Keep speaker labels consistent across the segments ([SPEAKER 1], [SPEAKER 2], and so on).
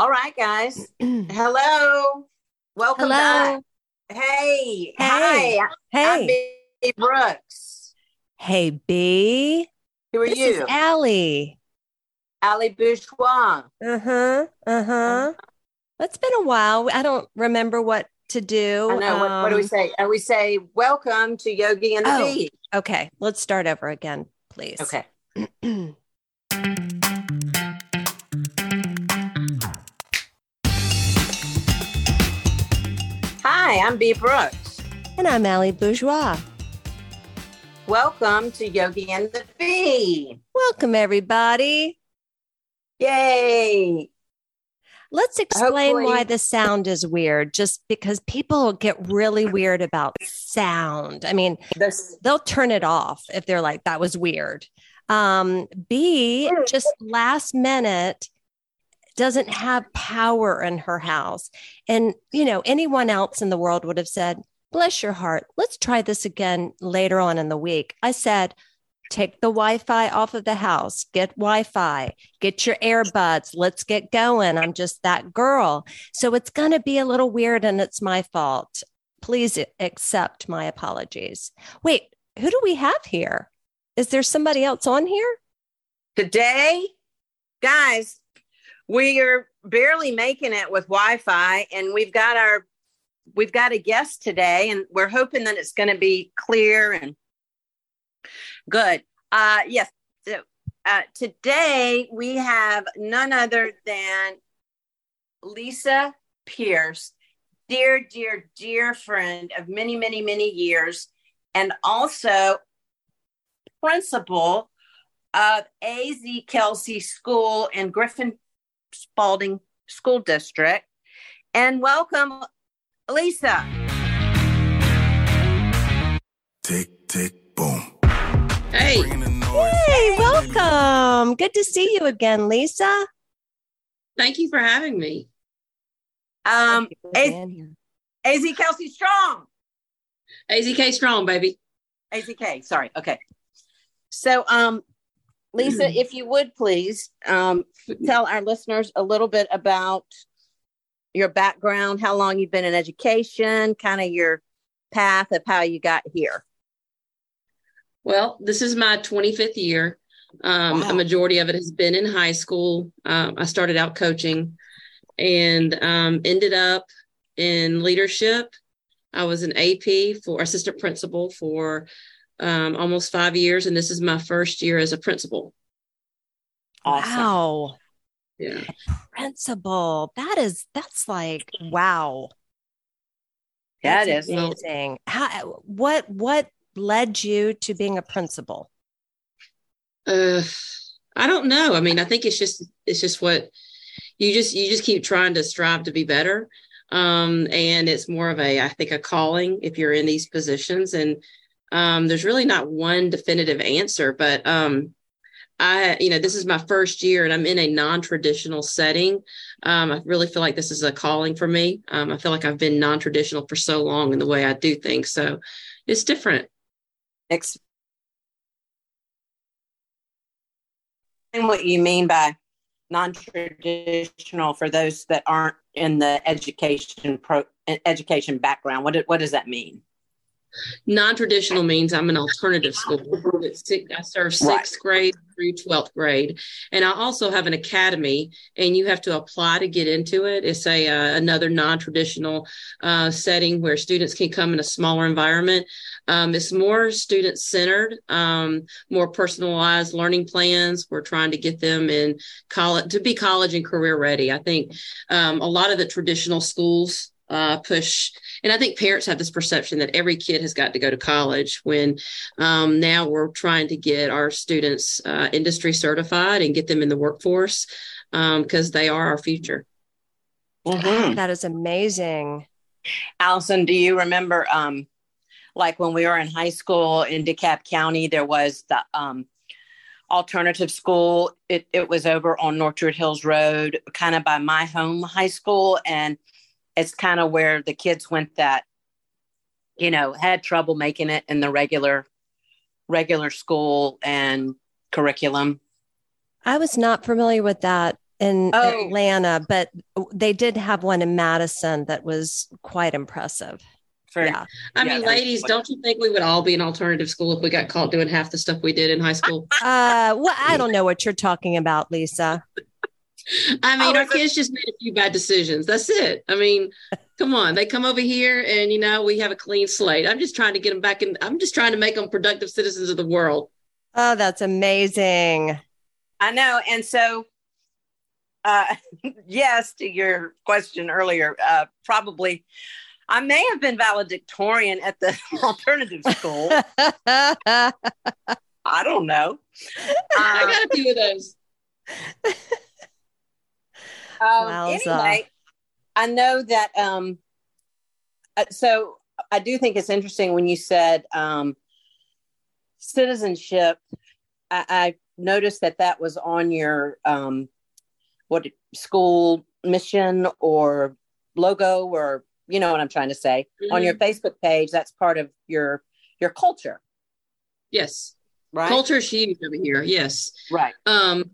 [SPEAKER 1] All right, guys. Hello. Welcome
[SPEAKER 2] Hello.
[SPEAKER 1] back. Hey.
[SPEAKER 2] Hey.
[SPEAKER 1] Hi. I'm
[SPEAKER 2] Hey.
[SPEAKER 1] Bee. Brooks.
[SPEAKER 2] Hey, Bee.
[SPEAKER 1] Who are
[SPEAKER 2] This
[SPEAKER 1] you?
[SPEAKER 2] is Allie.
[SPEAKER 1] Ali Bourgeois.
[SPEAKER 2] Uh huh. Uh huh. It's been a while. I don't remember what to do.
[SPEAKER 1] I know. what, what do we
[SPEAKER 2] Um,
[SPEAKER 1] say? Uh, we say, Welcome to Yogi and the
[SPEAKER 2] Oh.
[SPEAKER 1] Bee.
[SPEAKER 2] Okay, let's start over again, please.
[SPEAKER 1] Okay. Hi, I'm Bee. Brooks.
[SPEAKER 2] and I'm Allie Bourgeois.
[SPEAKER 1] Welcome to Yogi and the Bee.
[SPEAKER 2] Welcome, everybody.
[SPEAKER 1] Yay.
[SPEAKER 2] Let's explain
[SPEAKER 1] Hopefully-
[SPEAKER 2] why the sound is weird, just because people get really weird about sound. I mean,
[SPEAKER 1] This
[SPEAKER 2] they'll turn it off if they're like, that was weird. Um, Bee, just last minute, doesn't have power in her house. And, you know, anyone else in the world would have said, bless your heart, let's try this again later on in the week. I said, take the Wi Fi off of the house, get Wi Fi, get your earbuds, let's get going. I'm just that girl. So it's going to be a little weird and it's my fault. Please accept my apologies. Wait, who do we have here? Is there somebody else on here?
[SPEAKER 1] today, guys, we are barely making it with Wi-Fi, and we've got our we've got a guest today, and we're hoping that it's going to be clear and good. Uh, yes. So, uh, today we have none other than Lisa Pearce, dear, dear, dear friend of many, many, many years, and also principal of AZ Kelsey School in Griffin Spalding School District. And welcome, Lisa.
[SPEAKER 3] Tick, tick, boom.
[SPEAKER 4] Hey,
[SPEAKER 3] Bringing the noise.
[SPEAKER 2] Hey, welcome. Good to see you again, Lisa.
[SPEAKER 4] thank you for having me.
[SPEAKER 1] Um,
[SPEAKER 2] Thank you
[SPEAKER 1] AZ,
[SPEAKER 2] being here.
[SPEAKER 1] AZ Kelsey Strong.
[SPEAKER 4] AZK Strong, baby.
[SPEAKER 1] AZK, sorry. Okay. So, um, Lisa, if you would please um, tell our listeners a little bit about your background, how long you've been in education, kind of your path of how you got here.
[SPEAKER 4] Well, this is my 25th year. Um,
[SPEAKER 1] Wow.
[SPEAKER 4] A majority of it has been in high school. Um, I started out coaching and um, ended up in leadership. I was an AP for assistant principal for um, almost five years, and this is my first year as a principal.
[SPEAKER 2] Wow.
[SPEAKER 4] Yeah.
[SPEAKER 2] Principal. That is, that's like, wow.
[SPEAKER 1] That
[SPEAKER 2] That's
[SPEAKER 1] is.
[SPEAKER 2] amazing. How, what, what led you to being a principal?
[SPEAKER 4] Uh, I don't know. I mean, I think it's just it's just what you just you just keep trying to strive to be better. Um, and it's more of a I think a calling if you're in these positions. And um, there's really not one definitive answer, but um, I you know this is my first year and I'm in a non-traditional setting. Um, I really feel like this is a calling for me. Um, I feel like I've been non-traditional for so long in the way I do things, so it's different.
[SPEAKER 1] Ex- Explain what you mean by non-traditional for those that aren't in the education pro education background. What what does that mean?
[SPEAKER 4] Non-traditional means I'm an alternative school. I serve
[SPEAKER 1] Right.
[SPEAKER 4] sixth grade through 12th grade. And I also have an academy and you have to apply to get into it. It's a, uh, another non-traditional uh, setting where students can come in a smaller environment. Um, it's more student centered, um, more personalized learning plans. We're trying to get them in college to be college and career ready. I think um, a lot of the traditional schools uh, push and I think parents have this perception that every kid has got to go to college when um, now we're trying to get our students uh, industry certified and get them in the workforce because they are our future.
[SPEAKER 1] Mhm.
[SPEAKER 2] That is amazing.
[SPEAKER 1] Allison, do you remember um like when we were in high school in DeKalb County, there was the um alternative school. It it was over on Northwood Hills Road, kind of by my home high school. And it's kind of where the kids went that, you know, had trouble making it in the regular regular school and curriculum.
[SPEAKER 2] I was not familiar with that in
[SPEAKER 1] Oh.
[SPEAKER 2] Atlanta, but they did have one in Madison that was quite impressive.
[SPEAKER 1] For,
[SPEAKER 2] Yeah.
[SPEAKER 4] I
[SPEAKER 1] Yeah,
[SPEAKER 4] mean, ladies, don't you think we would all be in alternative school if we got caught doing half the stuff we did in high school?
[SPEAKER 2] Uh, well, I don't know what you're talking about, Lisa.
[SPEAKER 4] I mean,
[SPEAKER 1] Oh,
[SPEAKER 4] our kids just made a few bad decisions. That's it. I mean, come on, they come over here and you know we have a clean slate. I'm just trying to get them back in. I'm just trying to make them productive citizens of the world.
[SPEAKER 2] Oh, that's amazing.
[SPEAKER 1] I know. And so, uh, yes, to your question earlier, uh, probably I may have been valedictorian at the alternative school. I don't know.
[SPEAKER 4] I got a few of those.
[SPEAKER 1] Um, anyway, I know that. Um, uh, so I do think it's interesting when you said um, citizenship. I, I noticed that that was on your um, what school mission or logo or you know what I'm trying to say on your Facebook page. That's part of your your culture,
[SPEAKER 4] Yes,
[SPEAKER 1] right?
[SPEAKER 4] culture is huge over here. Yes.
[SPEAKER 1] right?
[SPEAKER 4] Um,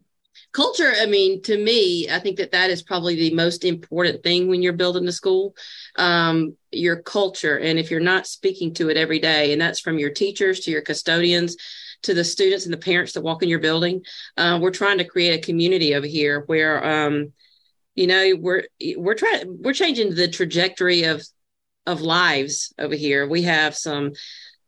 [SPEAKER 4] culture, I mean, to me, I think that that is probably the most important thing when you're building a school. Um, your culture, and if you're not speaking to it every day, and that's from your teachers to your custodians to the students and the parents that walk in your building, uh, we're trying to create a community over here where, um, you know, we're we're trying we're changing the trajectory of of lives over here. We have some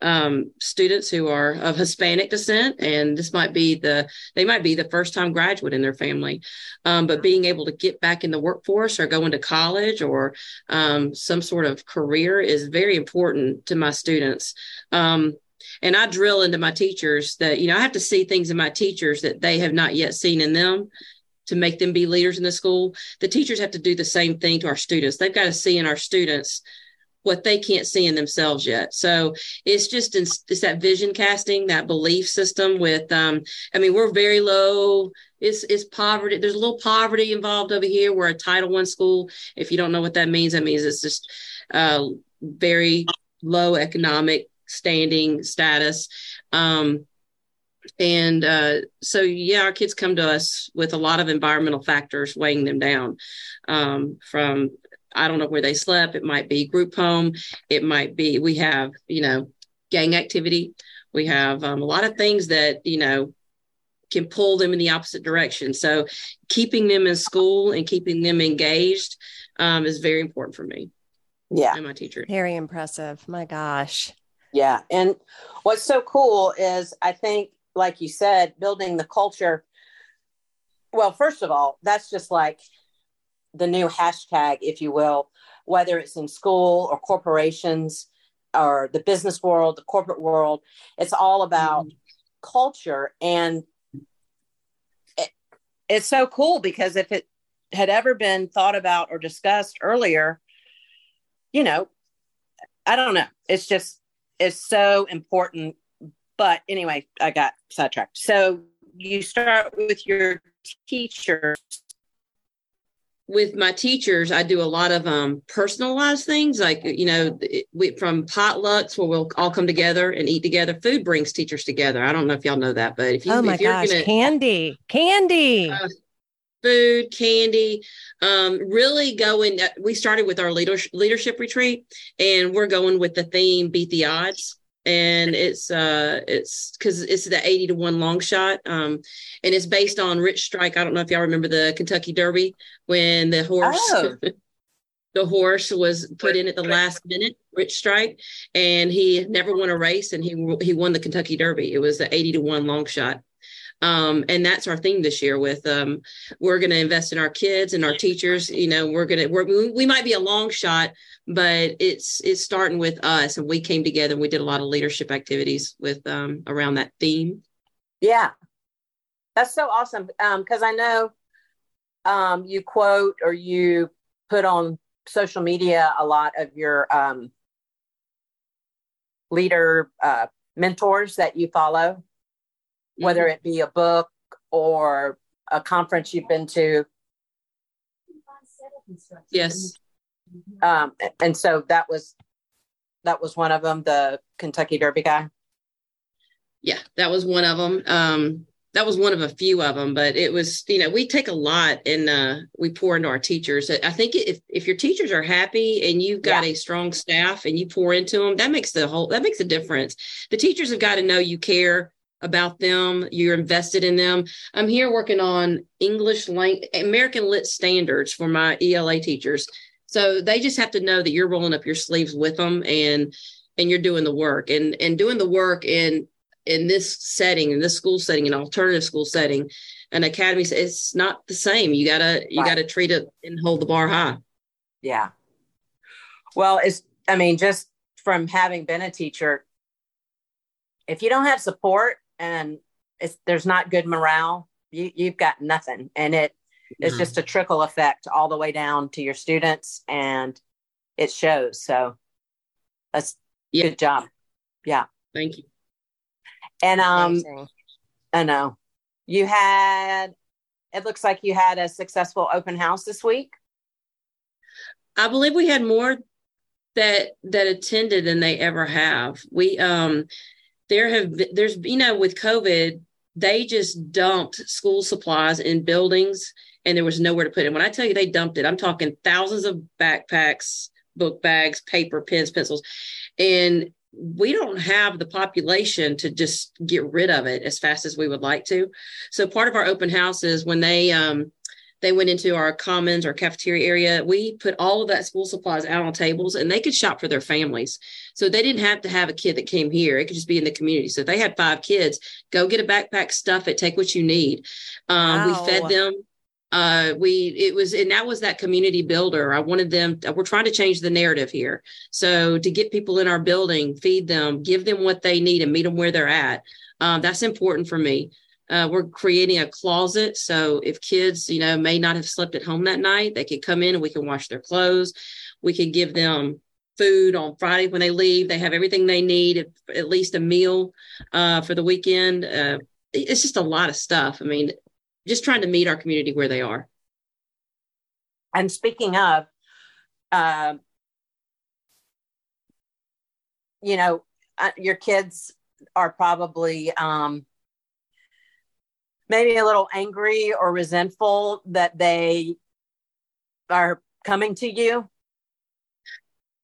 [SPEAKER 4] um, students who are of Hispanic descent, and this might be the they might be the first time graduate in their family, um, but being able to get back in the workforce or go into college or um, some sort of career is very important to my students. Um, and I drill into my teachers that you know I have to see things in my teachers that they have not yet seen in them to make them be leaders in the school. The teachers have to do the same thing to our students. They've got to see in our students what they can't see in themselves yet. So it's just it's, it's that vision casting, that belief system. With um, I mean, we're very low. It's it's poverty. There's a little poverty involved over here. We're a Title One school. If you don't know what that means, that means it's just uh, very low economic standing status. Um, and uh, so, yeah, our kids come to us with a lot of environmental factors weighing them down. Um, from I don't know where they slept. It might be group home. It might be we have you know gang activity. We have um, a lot of things that you know can pull them in the opposite direction. So keeping them in school and keeping them engaged um, is very important for me
[SPEAKER 1] Yeah.
[SPEAKER 4] and my teacher.
[SPEAKER 2] Very impressive. My gosh.
[SPEAKER 1] Yeah. And what's so cool is I think, like you said, building the culture. Well, first of all, that's just like the new hashtag, if you will, whether it's in school or corporations or the business world, the corporate world. It's all about mm-hmm. culture. And it, it's so cool because if it had ever been thought about or discussed earlier, you know, I don't know. It's just, it's so important. But anyway, I got sidetracked. So you start with your teacher.
[SPEAKER 4] With my teachers, I do a lot of um, personalized things, like you know, we, from potlucks where we'll all come together and eat together. Food brings teachers together. I don't know if y'all know that, but if you,
[SPEAKER 2] Oh my
[SPEAKER 4] if you're
[SPEAKER 2] gosh.
[SPEAKER 4] gonna
[SPEAKER 2] Candy. Candy.
[SPEAKER 4] Uh, food, candy, um, really going. We started with our leadership leadership retreat, and we're going with the theme "Beat the Odds." And it's uh it's because it's the 80 to 1 long shot. Um, and it's based on Rich Strike. I don't know if y'all remember the Kentucky Derby when the horse
[SPEAKER 1] Oh.
[SPEAKER 4] the horse was put in at the last minute, Rich Strike, and he never won a race, and he he won the Kentucky Derby. It was the eighty to one long shot, um, and that's our theme this year. With um, we're going to invest in our kids and our teachers. You know, we're gonna we we might be a long shot, but it's it's starting with us, and we came together. and We did a lot of leadership activities with um, around that theme.
[SPEAKER 1] Yeah. That's so awesome. Um, because I know um you quote or you put on social media a lot of your um leader uh mentors that you follow, whether it be a book or a conference you've been to.
[SPEAKER 4] Yes.
[SPEAKER 1] Um, and so that was that was one of them, the Kentucky Derby guy.
[SPEAKER 4] yeah that was one of them um that was one of a few of them, but it was, you know, we take a lot and uh, we pour into our teachers. I think if, if your teachers are happy and you've got yeah. a strong staff and you pour into them, that makes the whole, that makes a difference. The teachers have got to know you care about them, you're invested in them. I'm here working on English lang- American Lit standards for my ELA teachers. So they just have to know that you're rolling up your sleeves with them and and you're doing the work and and doing the work in in this setting, in this school setting, an alternative school setting, an academy, it's not the same. You gotta you right. gotta treat it and hold the bar high.
[SPEAKER 1] Yeah. Well, it's I mean, just from having been a teacher, if you don't have support and it's there's not good morale, you you've got nothing. And it it's mm-hmm. just a trickle effect all the way down to your students and it shows. So that's yeah. good job. Yeah.
[SPEAKER 4] Thank you.
[SPEAKER 1] And um, Amazing. I know you had. It looks like you had a successful open house this week.
[SPEAKER 4] I believe we had more that that attended than they ever have. We um, there have there's you know with COVID they just dumped school supplies in buildings and there was nowhere to put it. When I tell you they dumped it, I'm talking thousands of backpacks, book bags, paper, pens, pencils, and we don't have the population to just get rid of it as fast as we would like to. So part of our open house is when they um, they went into our commons or cafeteria area, we put all of that school supplies out on tables and they could shop for their families. So they didn't have to have a kid that came here. It could just be in the community. So if they had five kids, go get a backpack, stuff it, take what you need. Um, wow. We fed them uh we it was and that was that community builder. I wanted them we're trying to change the narrative here. So to get people in our building feed them give them what they need and meet them where they're at um, that's important for me. Uh, we're creating a closet so if kids you know may not have slept at home that night they could come in and we can wash their clothes. We can give them food on friday when they leave. They have everything they need at least a meal uh, for the weekend. Uh, it's just a lot of stuff. I mean just trying to meet our community where they are.
[SPEAKER 1] And speaking of, uh, you know, uh, your kids are probably um, maybe a little angry or resentful that they are coming to you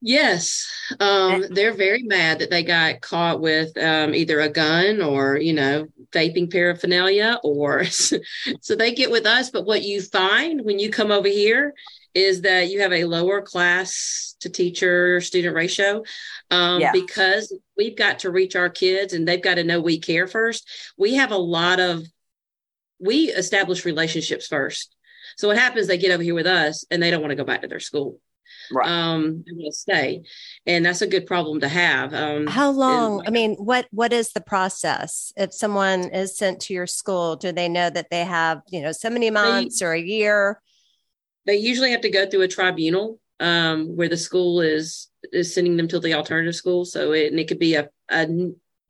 [SPEAKER 4] Yes, um, they're very mad that they got caught with um, either a gun or you know vaping paraphernalia, or so they get with us. But what you find when you come over here is that you have a lower class to teacher student ratio um, yeah. because we've got to reach our kids and they've got to know we care first. We have a lot of we establish relationships first. So what happens? They get over here with us and they don't want to go back to their school right. um I will stay. And that's a good problem to have um
[SPEAKER 2] how long and, i mean what what is the process? If someone is sent to your school do they know that they have you know so many months they, or a year?
[SPEAKER 4] They usually have to go through a tribunal um where the school is is sending them to the alternative school. So it, and it could be a, a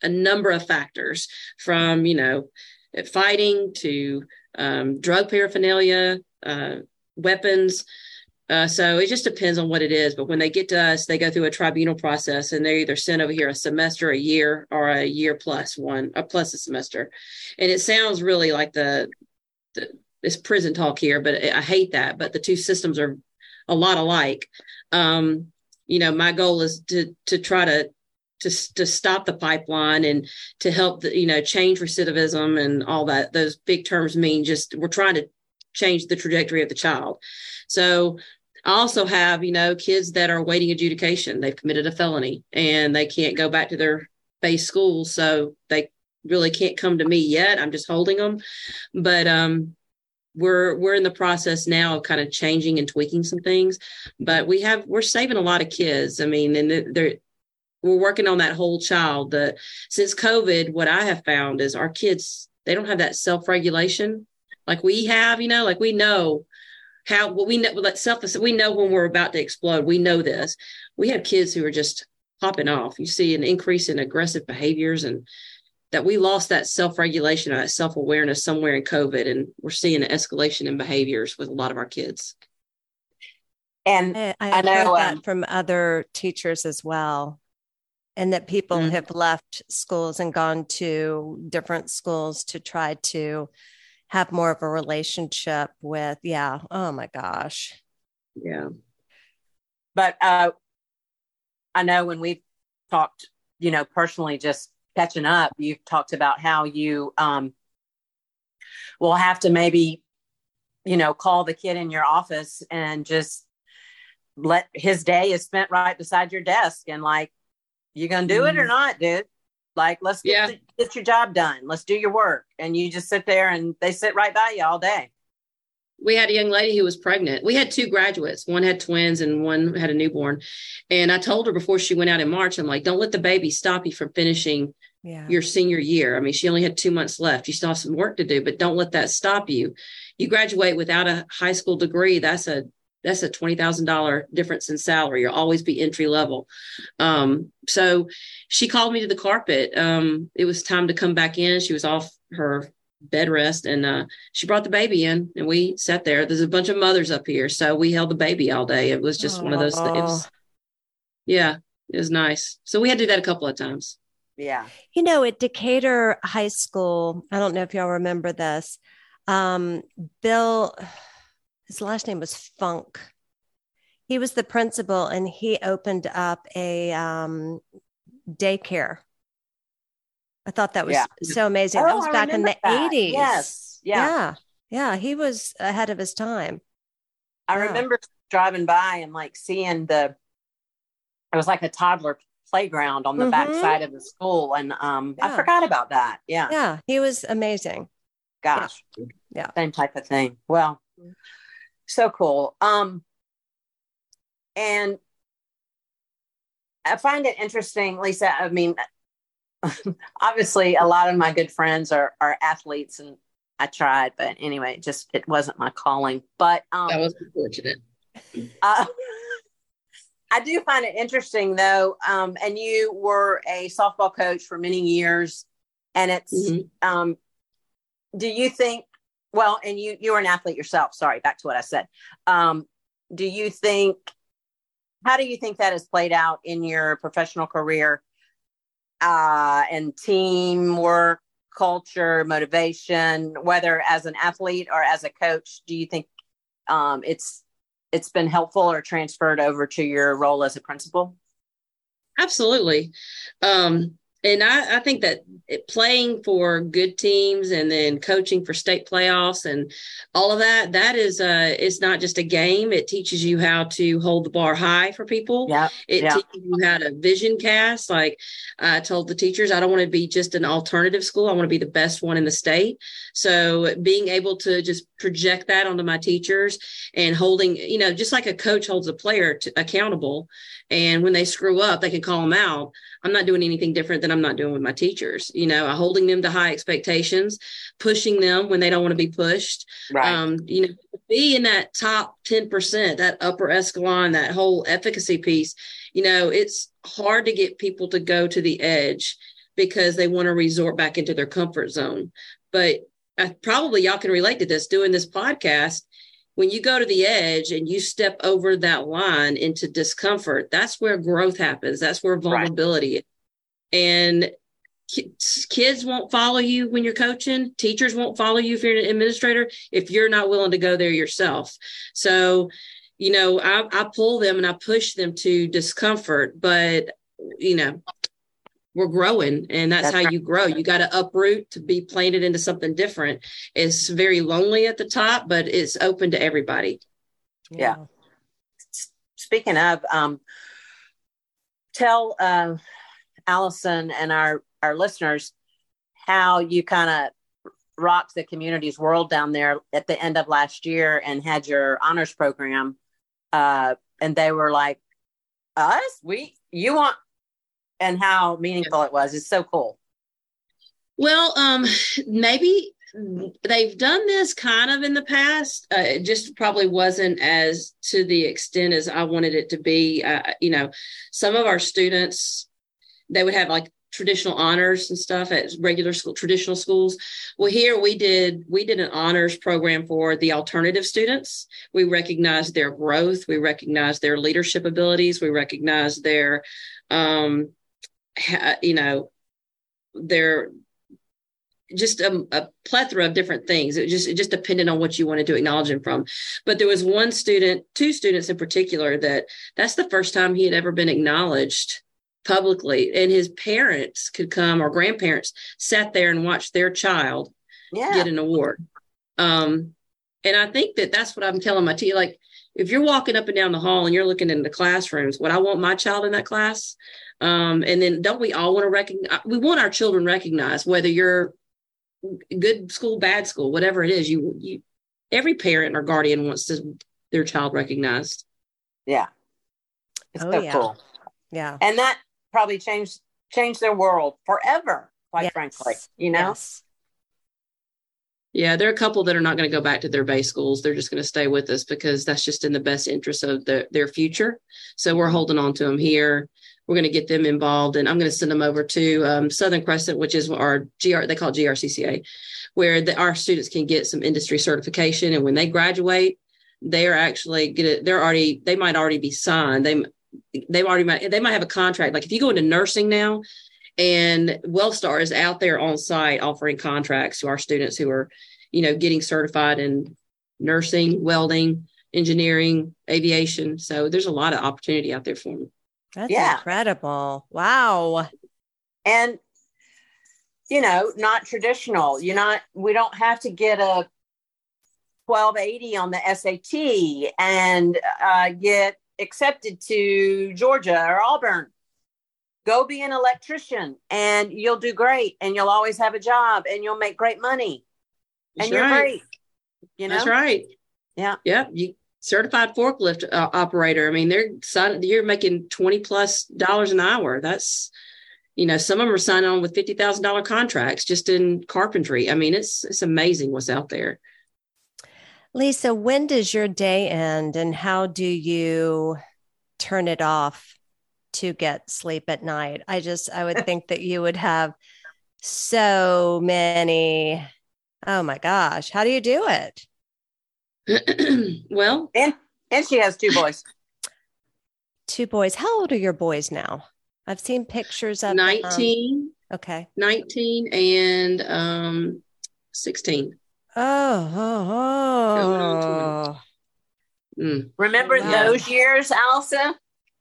[SPEAKER 4] a number of factors from you know fighting to um, drug paraphernalia uh, weapons uh, so it just depends on what it is. But when they get to us, they go through a tribunal process and they're either sent over here a semester, a year, or a year plus one, a plus a semester. And it sounds really like the, the this prison talk here, but I hate that. But the two systems are a lot alike. Um, you know, my goal is to to try to to to stop the pipeline and to help the you know change recidivism and all that. Those big terms mean just we're trying to change the trajectory of the child. So I also have, you know, kids that are awaiting adjudication. They've committed a felony and they can't go back to their base school. So they really can't come to me yet. I'm just holding them. But um we're we're in the process now of kind of changing and tweaking some things. But we have we're saving a lot of kids. I mean, and they're we're working on that whole child. The since COVID, what I have found is our kids they don't have that self regulation like we have. You know, like we know how well we know let self we know when we're about to explode we know this we have kids who are just popping off you see an increase in aggressive behaviors and that we lost that self-regulation or that self-awareness somewhere in covid and we're seeing an escalation in behaviors with a lot of our kids
[SPEAKER 2] and i, I, I know that um, from other teachers as well and that people
[SPEAKER 1] Mhm.
[SPEAKER 2] have left schools and gone to different schools to try to have more of a relationship with yeah oh my gosh
[SPEAKER 4] Yeah.
[SPEAKER 1] but uh i know when we've talked you know personally just catching up you've talked about how you um will have to maybe you know call the kid in your office and just let his day is spent right beside your desk and like you gonna do it or
[SPEAKER 4] Mhm.
[SPEAKER 1] not dude like let's get,
[SPEAKER 4] Yeah.
[SPEAKER 1] the- get your job done let's do your work and you just sit there and they sit right by you all day
[SPEAKER 4] we had a young lady who was pregnant. We had two graduates. One had twins and one had a newborn. And I told her before she went out in March, I'm like, don't let the baby stop you from finishing
[SPEAKER 2] yeah
[SPEAKER 4] your senior year. I mean, she only had two months left. You still have some work to do, but don't let that stop you. You graduate without a high school degree. That's a that's a twenty thousand dollar difference in salary. You'll always be entry level. Um, so she called me to the carpet. Um, it was time to come back in. She was off her bed rest and uh, she brought the baby in and we sat there. There's a bunch of mothers up here. So we held the baby all day. It was just one of those it was yeah, it was nice. So we had to do that a couple of times.
[SPEAKER 1] yeah
[SPEAKER 2] You know, at Decatur High School, I don't know if y'all remember this. Um, Bill, his last name was Funk. He was the principal and he opened up a um, daycare. I thought that was
[SPEAKER 1] Yeah.
[SPEAKER 2] so amazing. that
[SPEAKER 1] Oh,
[SPEAKER 2] was
[SPEAKER 1] I
[SPEAKER 2] back in the
[SPEAKER 1] that.
[SPEAKER 2] 80s.
[SPEAKER 1] yes yeah.
[SPEAKER 2] Yeah. Yeah. He was ahead of his time.
[SPEAKER 1] I
[SPEAKER 2] Yeah.
[SPEAKER 1] remember driving by and like seeing the it was like a toddler playground on the
[SPEAKER 2] Mhm.
[SPEAKER 1] back side of the school and um I forgot about that. Yeah.
[SPEAKER 2] Yeah. He was amazing.
[SPEAKER 1] Gosh.
[SPEAKER 2] Yeah.
[SPEAKER 1] Same type of thing. Well, so cool. Um and I find it interesting, Lisa. I mean, obviously a lot of my good friends are are athletes and I tried, but anyway, it just it wasn't my calling. But um
[SPEAKER 4] That was unfortunate.
[SPEAKER 1] Uh, I do find it interesting though, um, and you were a softball coach for many years, and it's.
[SPEAKER 4] Mhm.
[SPEAKER 1] Um, do you think? Well, and you you were an athlete yourself. Sorry, back to what I said. Um, do you think? How do you think that has played out in your professional career? Uh, and teamwork, culture, motivation, whether as an athlete or as a coach, do you think um, it's it's been helpful or transferred over to your role as a principal?
[SPEAKER 4] Absolutely. Um, and I, I think that playing for good teams and then coaching for state playoffs and all of that, that is uh it's not just a game. It teaches you how to hold the bar high for people.
[SPEAKER 1] Yeah,
[SPEAKER 4] It
[SPEAKER 1] Yeah.
[SPEAKER 4] teaches you how to vision cast. Like I told the teachers, I don't want to be just an alternative school. I want to be the best one in the state. So being able to just project that onto my teachers and holding, you know, just like a coach holds a player to, accountable. And when they screw up, they can call them out. I'm not doing anything different than I'm not doing with my teachers. You know, I'm holding them to high expectations, pushing them when they don't want to be pushed
[SPEAKER 1] right.
[SPEAKER 4] um, you know, be in that top 10%, that upper echelon, that whole efficacy piece, you know, it's hard to get people to go to the edge because they want to resort back into their comfort zone. But uh, probably y'all can relate to this doing this podcast. When you go to the edge and you step over that line into discomfort, that's where growth happens. That's where vulnerability is. And kids won't follow you when you're coaching teachers won't follow you if you're an administrator if you're not willing to go there yourself so you know i, I pull them and i push them to discomfort but you know we're growing and that's,
[SPEAKER 1] That's
[SPEAKER 4] how
[SPEAKER 1] right.
[SPEAKER 4] you grow you got to uproot to be planted into something different it's very lonely at the top but it's open to everybody
[SPEAKER 1] Yeah. Speaking of, um, tell uh, Allison and our our listeners how you kind of rocked the community's world down there at the end of last year and had your honors program, uh, and they were like, "Us, we, you want." And how meaningful it was. It's so cool.
[SPEAKER 4] Well, um, maybe they've done this kind of in the past. Uh, it just probably wasn't as to the extent as I wanted it to be. Uh, you know, some of our students they would have like traditional honors and stuff at regular school traditional schools well here we did we did an honors program for the alternative students we recognized their growth we recognized their leadership abilities we recognized their um you know, they're just a, a, plethora of different things. It just it just depended on what you wanted to acknowledge him from. But there was one student, two students in particular, that that's the first time he had ever been acknowledged publicly, and his parents could come or grandparents sat there and watched their child
[SPEAKER 1] Yeah.
[SPEAKER 4] get an award. Um, and I think that that's what I'm telling my team. Like, if you're walking up and down the hall and you're looking in the classrooms, what I want my child in that class. Um, and then don't we all want to recognize? We want our children recognized, whether you're good school, bad school, whatever it is. You, you, every parent or guardian wants to, their child recognized.
[SPEAKER 1] Yeah. It's
[SPEAKER 2] Oh,
[SPEAKER 1] so
[SPEAKER 2] yeah.
[SPEAKER 1] cool.
[SPEAKER 2] Yeah.
[SPEAKER 1] And that probably changed changed their world forever, quite
[SPEAKER 2] Yes.
[SPEAKER 1] frankly. You know?
[SPEAKER 2] Yes.
[SPEAKER 4] Yeah, there are a couple that are not going to go back to their base schools. They're just going to stay with us because that's just in the best interest of the, their future. So we're holding on to them here. We're going to get them involved, and I'm going to send them over to um, Southern Crescent, which is our GR. They call it GRCCA, where the, our students can get some industry certification, and when they graduate, they are actually get it. They're already. They might already be signed. They they already might. They might have a contract. Like if you go into nursing now, and Wellstar is out there on site offering contracts to our students who are, you know, getting certified in nursing, welding, engineering, aviation. So there's a lot of opportunity out there for them.
[SPEAKER 2] That's
[SPEAKER 1] Yeah.
[SPEAKER 2] incredible. Wow.
[SPEAKER 1] And you know, not traditional. You're not we don't have to get a 1280 on the SAT and uh, get accepted to Georgia or Auburn. Go be an electrician and you'll do great and you'll always have a job and you'll make great money.
[SPEAKER 4] That's
[SPEAKER 1] and you're great. You know?
[SPEAKER 4] That's right.
[SPEAKER 1] Yeah.
[SPEAKER 4] Yep. You certified forklift uh, operator. I mean, they're sign- you're making 20 plus dollars an hour. That's, you know, some of them are signing on with $50,000 contracts just in carpentry. I mean, it's, it's amazing what's out there.
[SPEAKER 2] Lisa, when does your day end and how do you turn it off to get sleep at night? I just, I would think that you would have so many. Oh my gosh. How do you do it?
[SPEAKER 4] well,
[SPEAKER 1] And and she has two boys.
[SPEAKER 2] Two boys. How old are your boys now? I've seen pictures of them.
[SPEAKER 4] 19,
[SPEAKER 2] Okay.
[SPEAKER 4] 19 and um 16.
[SPEAKER 2] Oh, oh, oh.
[SPEAKER 4] Mm.
[SPEAKER 1] Remember
[SPEAKER 2] Wow.
[SPEAKER 1] those years, Alsa?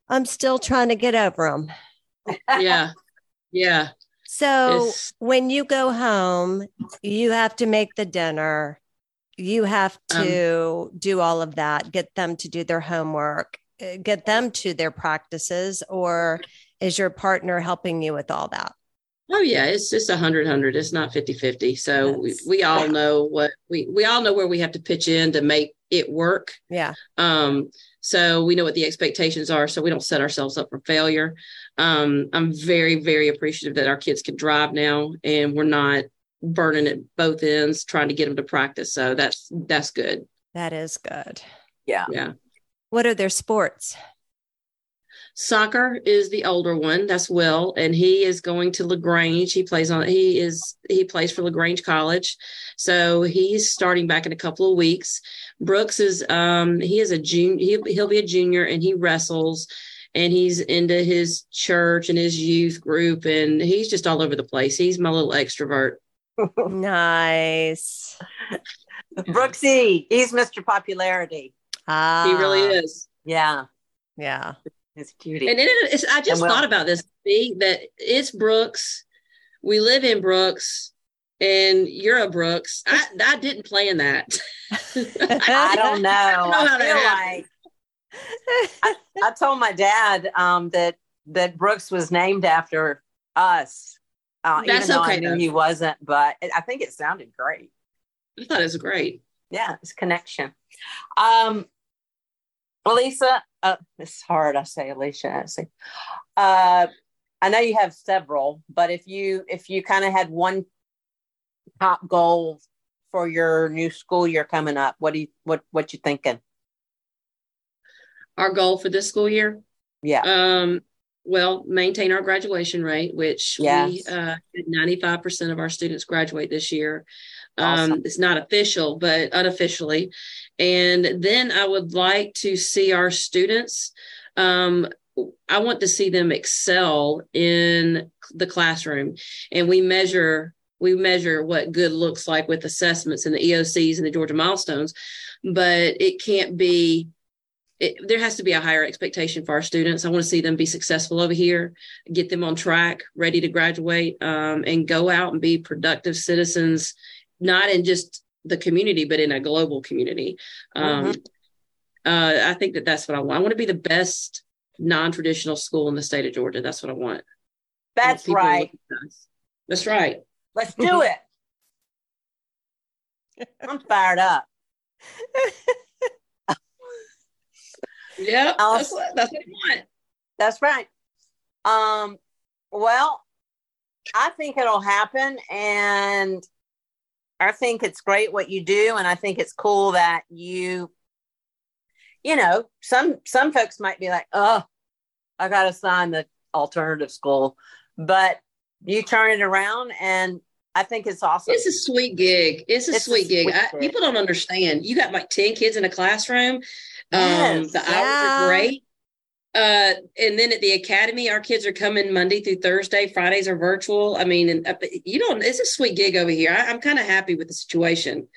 [SPEAKER 2] I'm still trying to get over them.
[SPEAKER 4] Yeah. Yeah.
[SPEAKER 2] So
[SPEAKER 4] It's-
[SPEAKER 2] when you go home, you have to make the dinner. You have
[SPEAKER 4] Um,
[SPEAKER 2] to do all of that, get them to do their homework, uh, get them to their practices, or is your partner helping you with all that?
[SPEAKER 4] Oh yeah, it's just a hundred hundred. It's not 50 50. So we,
[SPEAKER 2] Yes.
[SPEAKER 4] we all know what we, we all know where we have to pitch in to make it work.
[SPEAKER 2] Yeah.
[SPEAKER 4] Um, so we know what the expectations are, so we don't set ourselves up for failure. Um, I'm very, very appreciative that our kids can drive now and we're not burning at both ends trying to get them to practice. So that's that's good.
[SPEAKER 2] That is good.
[SPEAKER 1] Yeah.
[SPEAKER 4] Yeah.
[SPEAKER 2] What are their sports?
[SPEAKER 4] Soccer is the older one. That's Will, and he is going to Lagrange. He plays on. He is he plays for Lagrange College, so he's starting back in a couple of weeks. Brooks is um he is a junior. He'll, he'll be a junior, and he wrestles, and he's into his church and his youth group, and he's just all over the place. He's my little extrovert.
[SPEAKER 2] Nice.
[SPEAKER 1] Brooksy, he's Mr. Popularity.
[SPEAKER 2] Ah,
[SPEAKER 4] He really is.
[SPEAKER 1] Yeah.
[SPEAKER 2] Yeah.
[SPEAKER 1] He's a cutie.
[SPEAKER 4] And it, it's, I just
[SPEAKER 1] And Will.
[SPEAKER 4] thought about this, Bee, that it's Brooks. We live in Brooks, and you're a Brooks. I, I didn't plan that.
[SPEAKER 1] I don't know.
[SPEAKER 4] know
[SPEAKER 1] I feel
[SPEAKER 4] happened.
[SPEAKER 1] like I told my dad um, that that Brooks was named after us. Uh,
[SPEAKER 4] That's
[SPEAKER 1] even though I
[SPEAKER 4] okay,
[SPEAKER 1] knew
[SPEAKER 4] though.
[SPEAKER 1] he wasn't, but it, I think it sounded great.
[SPEAKER 4] I thought it was great.
[SPEAKER 1] Yeah, it's connection. Um, Elisa, uh, it's hard. I say Alicia. I say, uh, I know you have several, but if you if you kind of had one top goal for your new school year coming up, what do you what what you thinking?
[SPEAKER 4] Our goal for this school year,
[SPEAKER 1] Yeah,
[SPEAKER 4] um, well, maintain our graduation rate, which
[SPEAKER 1] Yes.
[SPEAKER 4] we uh, 95% of our students graduate this year.
[SPEAKER 1] Awesome.
[SPEAKER 4] Um, it's not official, but unofficially. And then I would like to see our students um, I want to see them excel in the classroom, and we measure we measure what good looks like with assessments and the EOCs and the Georgia milestones, but it can't be. It, there has to be a higher expectation for our students. I want to see them be successful over here, get them on track, ready to graduate, um, and go out and be productive citizens, not in just the community, but in a global community. Um, mm-hmm. uh, I think that that's what I want. I want to be the best non-traditional school in the state of Georgia. That's what I want.
[SPEAKER 1] That's want right.
[SPEAKER 4] That's right.
[SPEAKER 1] Let's do it. I'm fired up.
[SPEAKER 4] yeah, that's what, that's what I want.
[SPEAKER 1] That's right. Um, well, I think it'll happen, and I think it's great what you do, and I think it's cool that you, you know, some some folks might be like, "Oh, I got to sign the alternative school," but you turn it around, and I think it's awesome.
[SPEAKER 4] It's a sweet gig. It's a, it's sweet, a gig. sweet I, people don't understand. You got like ten kids in a classroom. Um, yes, the hours yeah. are great. Uh, and then at the academy, our kids are coming Monday through Thursday. Fridays are virtual. I mean, and uh, you don't. It's a sweet gig over here. I, am kind of happy with the situation,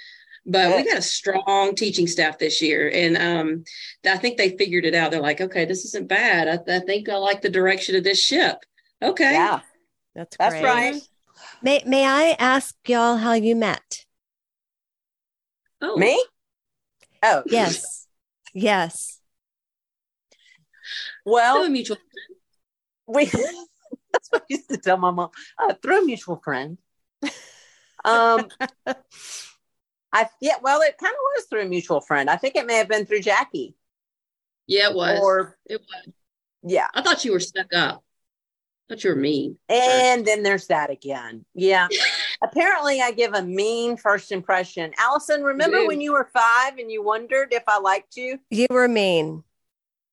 [SPEAKER 4] but we got a strong teaching staff this year, and um, I think they figured it out. They're like, okay, this isn't bad. I, I think I like the direction of this ship. Okay,
[SPEAKER 1] yeah,
[SPEAKER 2] that's
[SPEAKER 1] that's right.
[SPEAKER 2] May May I ask y'all how you met?
[SPEAKER 1] Oh, me? Oh,
[SPEAKER 2] yes, yes.
[SPEAKER 1] Well,
[SPEAKER 4] through a mutual friend.
[SPEAKER 1] We that's what I used to tell my mom. Uh, through a mutual friend. Um I yeah, well, it kind of was through a mutual friend. I think it may have been through Jackie.
[SPEAKER 4] Yeah, it was. Or it was.
[SPEAKER 1] Yeah.
[SPEAKER 4] I thought you were stuck up. I thought you were mean.
[SPEAKER 1] And then there's that again. Yeah. Apparently I give a mean first impression. Allison, remember when you were five and you wondered if I liked you?
[SPEAKER 2] You were mean.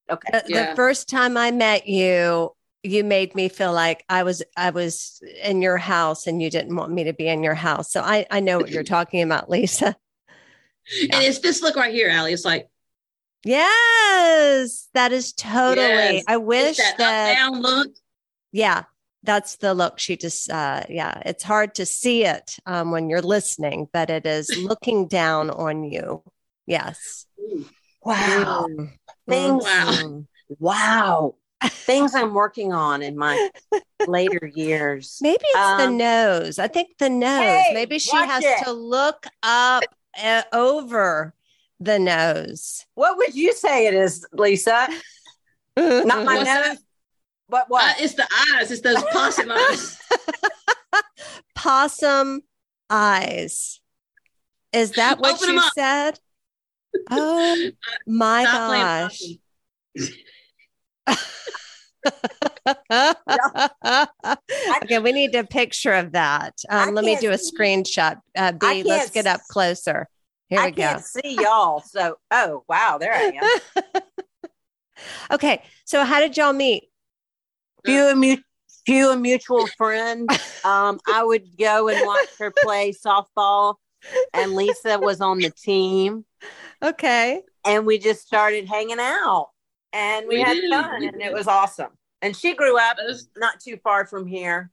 [SPEAKER 1] Okay.
[SPEAKER 2] The, yeah. the first time I met you, you made me feel like I was I was in your house and you didn't want me to be in your house. So I I know what you're talking about, Lisa.
[SPEAKER 4] Yeah. And it's this look right here, Allie. It's like
[SPEAKER 2] Yes, that is totally. Yes. I wish
[SPEAKER 4] that,
[SPEAKER 2] that
[SPEAKER 4] down look.
[SPEAKER 2] Yeah, that's the look. She just, uh, yeah, it's hard to see it um, when you're listening, but it is looking down on you. Yes.
[SPEAKER 1] Wow. Mm. Things, wow. Wow. Things I'm working on in my later years.
[SPEAKER 2] Maybe it's um, the nose. I think the nose. Hey, Maybe she has it. to look up uh, over the nose.
[SPEAKER 1] What would you say it is, Lisa? Not my nose. But what? Uh,
[SPEAKER 4] it's the eyes. It's those possum eyes.
[SPEAKER 2] possum eyes. Is that what Open you said? Oh my gosh. okay, we need a picture of that. Um, let me do a screenshot. Uh, Bee, let's get up closer. Here I we go.
[SPEAKER 1] see y'all. So, oh wow, there I am.
[SPEAKER 2] okay, so how did y'all meet?
[SPEAKER 1] Few a, mu- few a mutual friend. Um, I would go and watch her play softball, and Lisa was on the team.
[SPEAKER 2] Okay.
[SPEAKER 1] And we just started hanging out and we, we had did. fun and it was awesome. And she grew up was... not too far from here.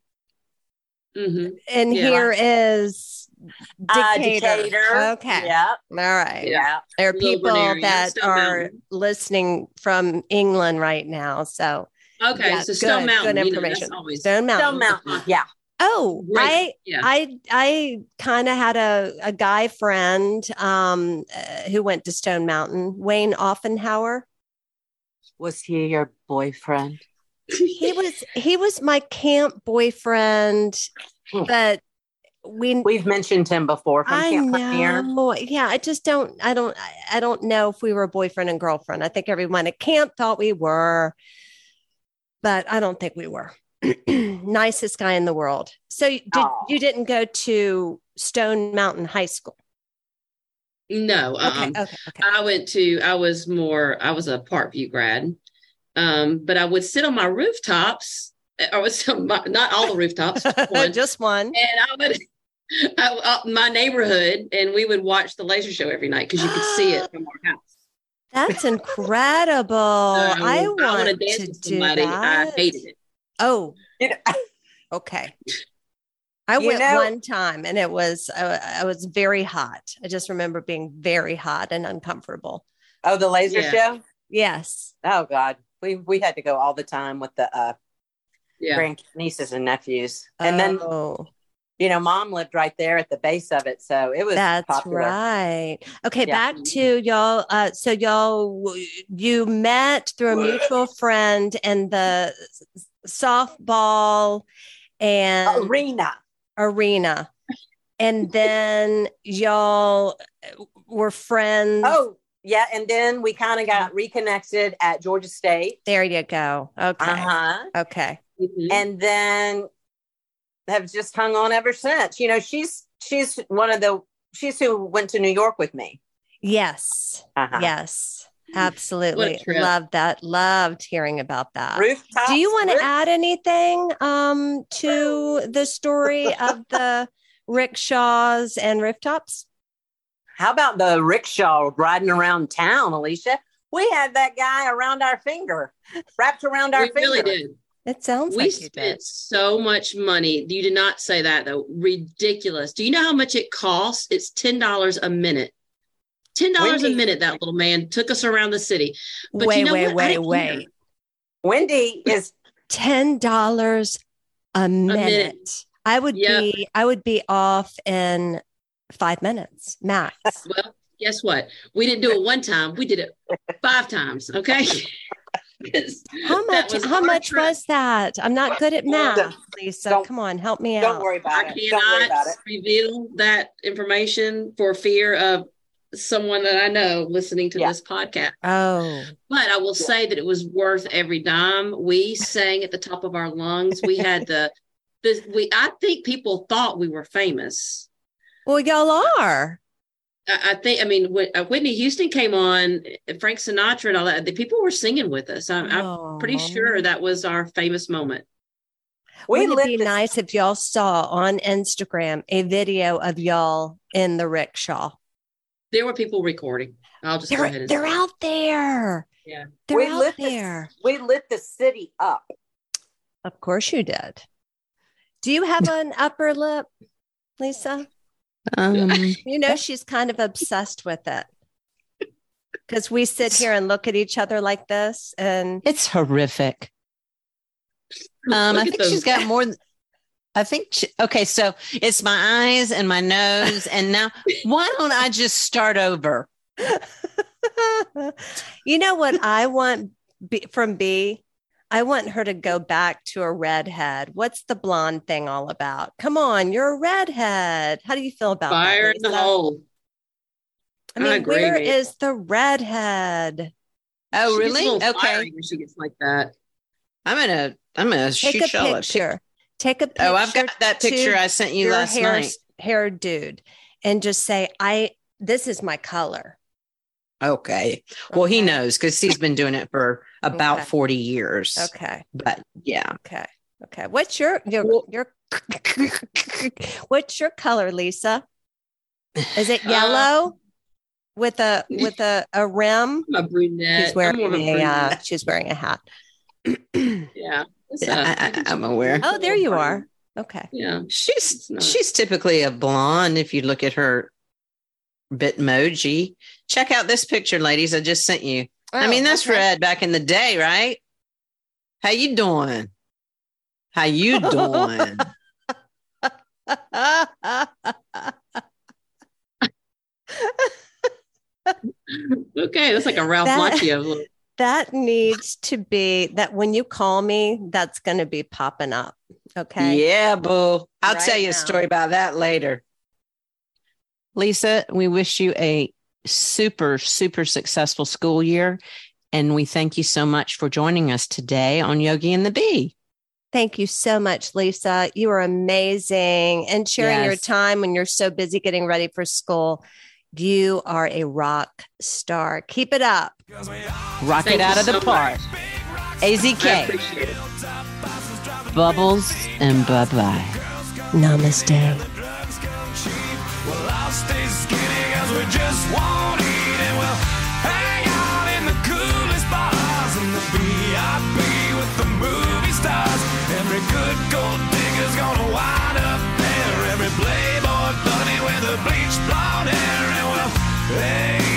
[SPEAKER 2] Mm-hmm. And yeah. here is
[SPEAKER 1] uh, Decatur. Uh, Decatur.
[SPEAKER 2] Okay.
[SPEAKER 1] Yeah.
[SPEAKER 2] All right. Yeah. There are people that are listening from England right now. So
[SPEAKER 4] okay. Yeah, so Stone good, Mountain.
[SPEAKER 2] Good information. You
[SPEAKER 1] know, Stone Mountain. Stone Mountain. Yeah.
[SPEAKER 2] Oh, I, yeah. I, I kind of had a, a guy friend um, uh, who went to Stone Mountain, Wayne Offenhauer.
[SPEAKER 1] Was he your boyfriend?
[SPEAKER 2] he was. He was my camp boyfriend, hmm. but we
[SPEAKER 1] we've mentioned him before. From I camp
[SPEAKER 2] know. Yeah, I just don't. I don't. I don't know if we were boyfriend and girlfriend. I think everyone at camp thought we were, but I don't think we were. nicest guy in the world. So did, oh. you didn't go to Stone Mountain High School?
[SPEAKER 4] No. Okay, um, okay, okay. I went to, I was more, I was a Parkview grad. Um, but I would sit on my rooftops. I was not all the rooftops,
[SPEAKER 2] one. just one.
[SPEAKER 4] And I would, I, uh, my neighborhood, and we would watch the laser show every night because you could see it from our house.
[SPEAKER 2] That's incredible.
[SPEAKER 4] Um,
[SPEAKER 2] I
[SPEAKER 4] wanna dance
[SPEAKER 2] to
[SPEAKER 4] with
[SPEAKER 2] do
[SPEAKER 4] somebody.
[SPEAKER 2] that.
[SPEAKER 4] I hated it.
[SPEAKER 2] Oh,
[SPEAKER 1] You know,
[SPEAKER 2] okay. I
[SPEAKER 1] You
[SPEAKER 2] went
[SPEAKER 1] know-
[SPEAKER 2] one time and it was uh, I was very hot. I just remember being very hot and uncomfortable.
[SPEAKER 1] oh, the laser
[SPEAKER 4] Yeah.
[SPEAKER 1] show.
[SPEAKER 2] Yes.
[SPEAKER 1] Oh God, we we had to go all the time with the uh,
[SPEAKER 4] Yeah.
[SPEAKER 1] grand nieces and nephews, and then
[SPEAKER 2] oh,
[SPEAKER 1] you know, mom lived right there at the base of it, so it was
[SPEAKER 2] that's
[SPEAKER 1] popular.
[SPEAKER 2] right. Okay,
[SPEAKER 1] Yeah.
[SPEAKER 2] back to y'all. Uh, so y'all, you met through a mutual friend and the softball and
[SPEAKER 1] Arena.
[SPEAKER 2] arena. And then y'all were friends.
[SPEAKER 1] Oh, yeah, and then we kind of got reconnected at Georgia State.
[SPEAKER 2] there you go. Okay.
[SPEAKER 1] Uh huh.
[SPEAKER 2] Okay.
[SPEAKER 4] Mhm.
[SPEAKER 1] and then have just hung on ever since. You know, she's she's one of the she's who went to New York with me.
[SPEAKER 2] Yes.
[SPEAKER 1] Uh-huh.
[SPEAKER 2] Yes. Absolutely.
[SPEAKER 4] trip.
[SPEAKER 2] Loved that. Loved hearing about that.
[SPEAKER 1] Rooftop.
[SPEAKER 2] Do you want to add anything um, to the story of the rickshaws and rooftops?
[SPEAKER 1] How about the rickshaw riding around town, Alicia? We had that guy around our finger, wrapped around our
[SPEAKER 4] we
[SPEAKER 1] finger.
[SPEAKER 4] really did.
[SPEAKER 2] It sounds
[SPEAKER 4] We
[SPEAKER 2] like you
[SPEAKER 4] spent
[SPEAKER 2] did.
[SPEAKER 4] so much money. You did not say that though. Ridiculous. Do you know how much it costs? It's ten dollars a minute. Ten dollars a minute. That little man took us around the city. But
[SPEAKER 2] wait,
[SPEAKER 4] you know
[SPEAKER 2] wait,
[SPEAKER 4] what?
[SPEAKER 2] Wait, wait.
[SPEAKER 4] care.
[SPEAKER 1] Wendy is
[SPEAKER 2] Ten dollars a minute.
[SPEAKER 4] minute.
[SPEAKER 2] I would
[SPEAKER 4] Yep.
[SPEAKER 2] be I would be off in five minutes max.
[SPEAKER 4] Well, guess what? We didn't do it one time. We did it five times. Okay. 'Cause
[SPEAKER 2] How much?
[SPEAKER 4] was
[SPEAKER 2] How much
[SPEAKER 4] trip.
[SPEAKER 2] was that? I'm not good at math,
[SPEAKER 1] Don't-
[SPEAKER 2] Lisa.
[SPEAKER 1] don't-
[SPEAKER 2] Come on, help me
[SPEAKER 1] don't
[SPEAKER 2] out.
[SPEAKER 1] worry about
[SPEAKER 4] I
[SPEAKER 1] it. Don't worry about
[SPEAKER 4] cannot
[SPEAKER 1] it.
[SPEAKER 4] reveal that information for fear of someone that I know listening to
[SPEAKER 1] Yeah.
[SPEAKER 4] this podcast.
[SPEAKER 2] Oh,
[SPEAKER 4] But I will say that it was worth every dime. We sang at the top of our lungs. We had the, the we. I think people thought we were famous.
[SPEAKER 2] well, y'all are.
[SPEAKER 4] I, I think. I mean, when uh, Whitney Houston came on, uh, Frank Sinatra, and all that. The people were singing with us. I'm, I'm pretty sure that was our famous moment.
[SPEAKER 1] We
[SPEAKER 2] Wouldn't it be
[SPEAKER 1] this-
[SPEAKER 2] nice if y'all saw on Instagram a video of y'all in the rickshaw?
[SPEAKER 4] There were people recording. I'll just go ahead
[SPEAKER 2] They're
[SPEAKER 4] and
[SPEAKER 2] they're
[SPEAKER 4] say.
[SPEAKER 2] out there.
[SPEAKER 4] Yeah.
[SPEAKER 2] They're
[SPEAKER 1] we
[SPEAKER 2] out
[SPEAKER 1] lit
[SPEAKER 2] there.
[SPEAKER 1] The, we lit the city up.
[SPEAKER 2] Of course you did. Do you have an upper lip, Lisa?
[SPEAKER 5] Um,
[SPEAKER 2] You know she's kind of obsessed with it. Because we sit here and look at each other like this, and
[SPEAKER 5] it's horrific. Um, I think
[SPEAKER 4] those-
[SPEAKER 5] she's got more. Than, I think. She, okay, so it's my eyes and my nose, and now why don't I just start over?
[SPEAKER 2] you know what I want Bee, from Bee? I want her to go back to a redhead. What's the blonde thing all about? Come on, you're a redhead. How do you feel about that?
[SPEAKER 4] fire
[SPEAKER 2] that?
[SPEAKER 4] in the hole.
[SPEAKER 2] I mean,
[SPEAKER 4] I agree,
[SPEAKER 2] where
[SPEAKER 4] mate.
[SPEAKER 2] is the redhead?
[SPEAKER 5] Oh,
[SPEAKER 4] She gets a
[SPEAKER 5] really? Okay,
[SPEAKER 4] fiery when she gets like that.
[SPEAKER 5] I'm gonna. I'm gonna
[SPEAKER 2] Take
[SPEAKER 5] shoot
[SPEAKER 2] a
[SPEAKER 5] y'all
[SPEAKER 2] picture. Take a picture.
[SPEAKER 5] Oh, I've got that picture I sent you last
[SPEAKER 2] hair,
[SPEAKER 5] night.
[SPEAKER 2] hair dude, and just say, "I. This is my color."
[SPEAKER 5] Okay. Well, he knows because he's been doing it for about
[SPEAKER 2] Okay.
[SPEAKER 5] 40 years.
[SPEAKER 2] Okay.
[SPEAKER 5] But yeah.
[SPEAKER 2] Okay. Okay. What's your your
[SPEAKER 5] Well-
[SPEAKER 2] your What's your color, Lisa? Is it
[SPEAKER 4] Uh,
[SPEAKER 2] yellow with a with a, a rim?
[SPEAKER 4] I'm a brunette.
[SPEAKER 2] She's wearing
[SPEAKER 4] I'm more a
[SPEAKER 2] a uh, she's wearing a hat.
[SPEAKER 4] Yeah. It's, uh,
[SPEAKER 5] I, I, I'm aware.
[SPEAKER 2] Oh, there you are. Okay.
[SPEAKER 4] Yeah.
[SPEAKER 5] She's she's typically a blonde if you look at her bitmoji. Check out this picture, ladies. I just sent you. I mean,
[SPEAKER 2] Oh,
[SPEAKER 5] that's
[SPEAKER 2] okay.
[SPEAKER 5] red back in the day, right? How you doing? How you doing?
[SPEAKER 4] Okay, that's like a Ralph
[SPEAKER 2] That-
[SPEAKER 4] Macchio.
[SPEAKER 2] that needs to be that when you call me, that's going to be popping up. Okay.
[SPEAKER 5] Yeah, boo. I'll
[SPEAKER 2] Right
[SPEAKER 5] tell you a story about that later. Lisa, we wish you a super, super successful school year. And we thank you so much for joining us today on Yogi and the Bee.
[SPEAKER 2] Thank you so much, Lisa. You are amazing and sharing your time when you're so busy getting ready for school. You are a rock star. Keep it up.
[SPEAKER 5] Rock
[SPEAKER 4] Thank
[SPEAKER 5] it out
[SPEAKER 4] you
[SPEAKER 5] of the
[SPEAKER 4] so
[SPEAKER 5] park.
[SPEAKER 4] I
[SPEAKER 5] AZK. Bubbles, and bye bye.
[SPEAKER 2] Namaste.
[SPEAKER 3] just won't eat and we'll hang out in the coolest bars and the VIP with the movie stars. Every good gold digger's gonna wind up there. Every playboy bunny with the bleach blonde hair and we'll hang